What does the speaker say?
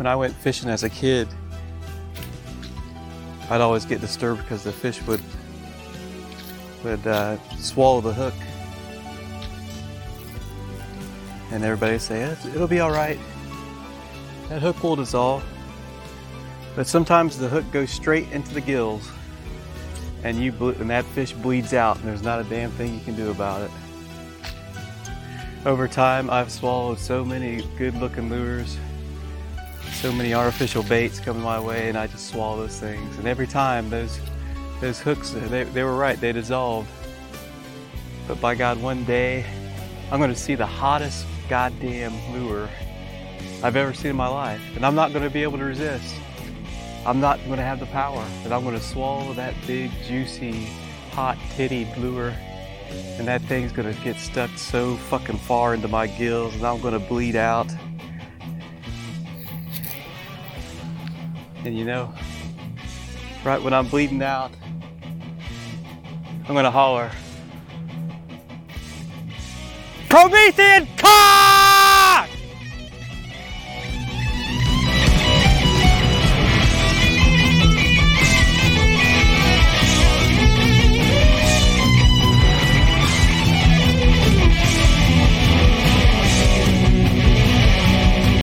when I went fishing as a kid, I'd always get disturbed because the fish would would uh, swallow the hook, and everybody would say it'll be all right. That hook will dissolve. But sometimes the hook goes straight into the gills, and you ble- and that fish bleeds out, and there's not a damn thing you can do about it. Over time, I've swallowed so many good-looking lures, so many artificial baits coming my way, and I just swallow those things. And every time, those those hooks, they, they were right, they dissolved. But by God, one day, I'm going to see the hottest goddamn lure I've ever seen in my life, and I'm not going to be able to resist. I'm not going to have the power, but I'm going to swallow that big, juicy, hot titty lure, and that thing's going to get stuck so fucking far into my gills, and I'm going to bleed out. And you know, right when I'm bleeding out, I'm going to holler, Promethean, come!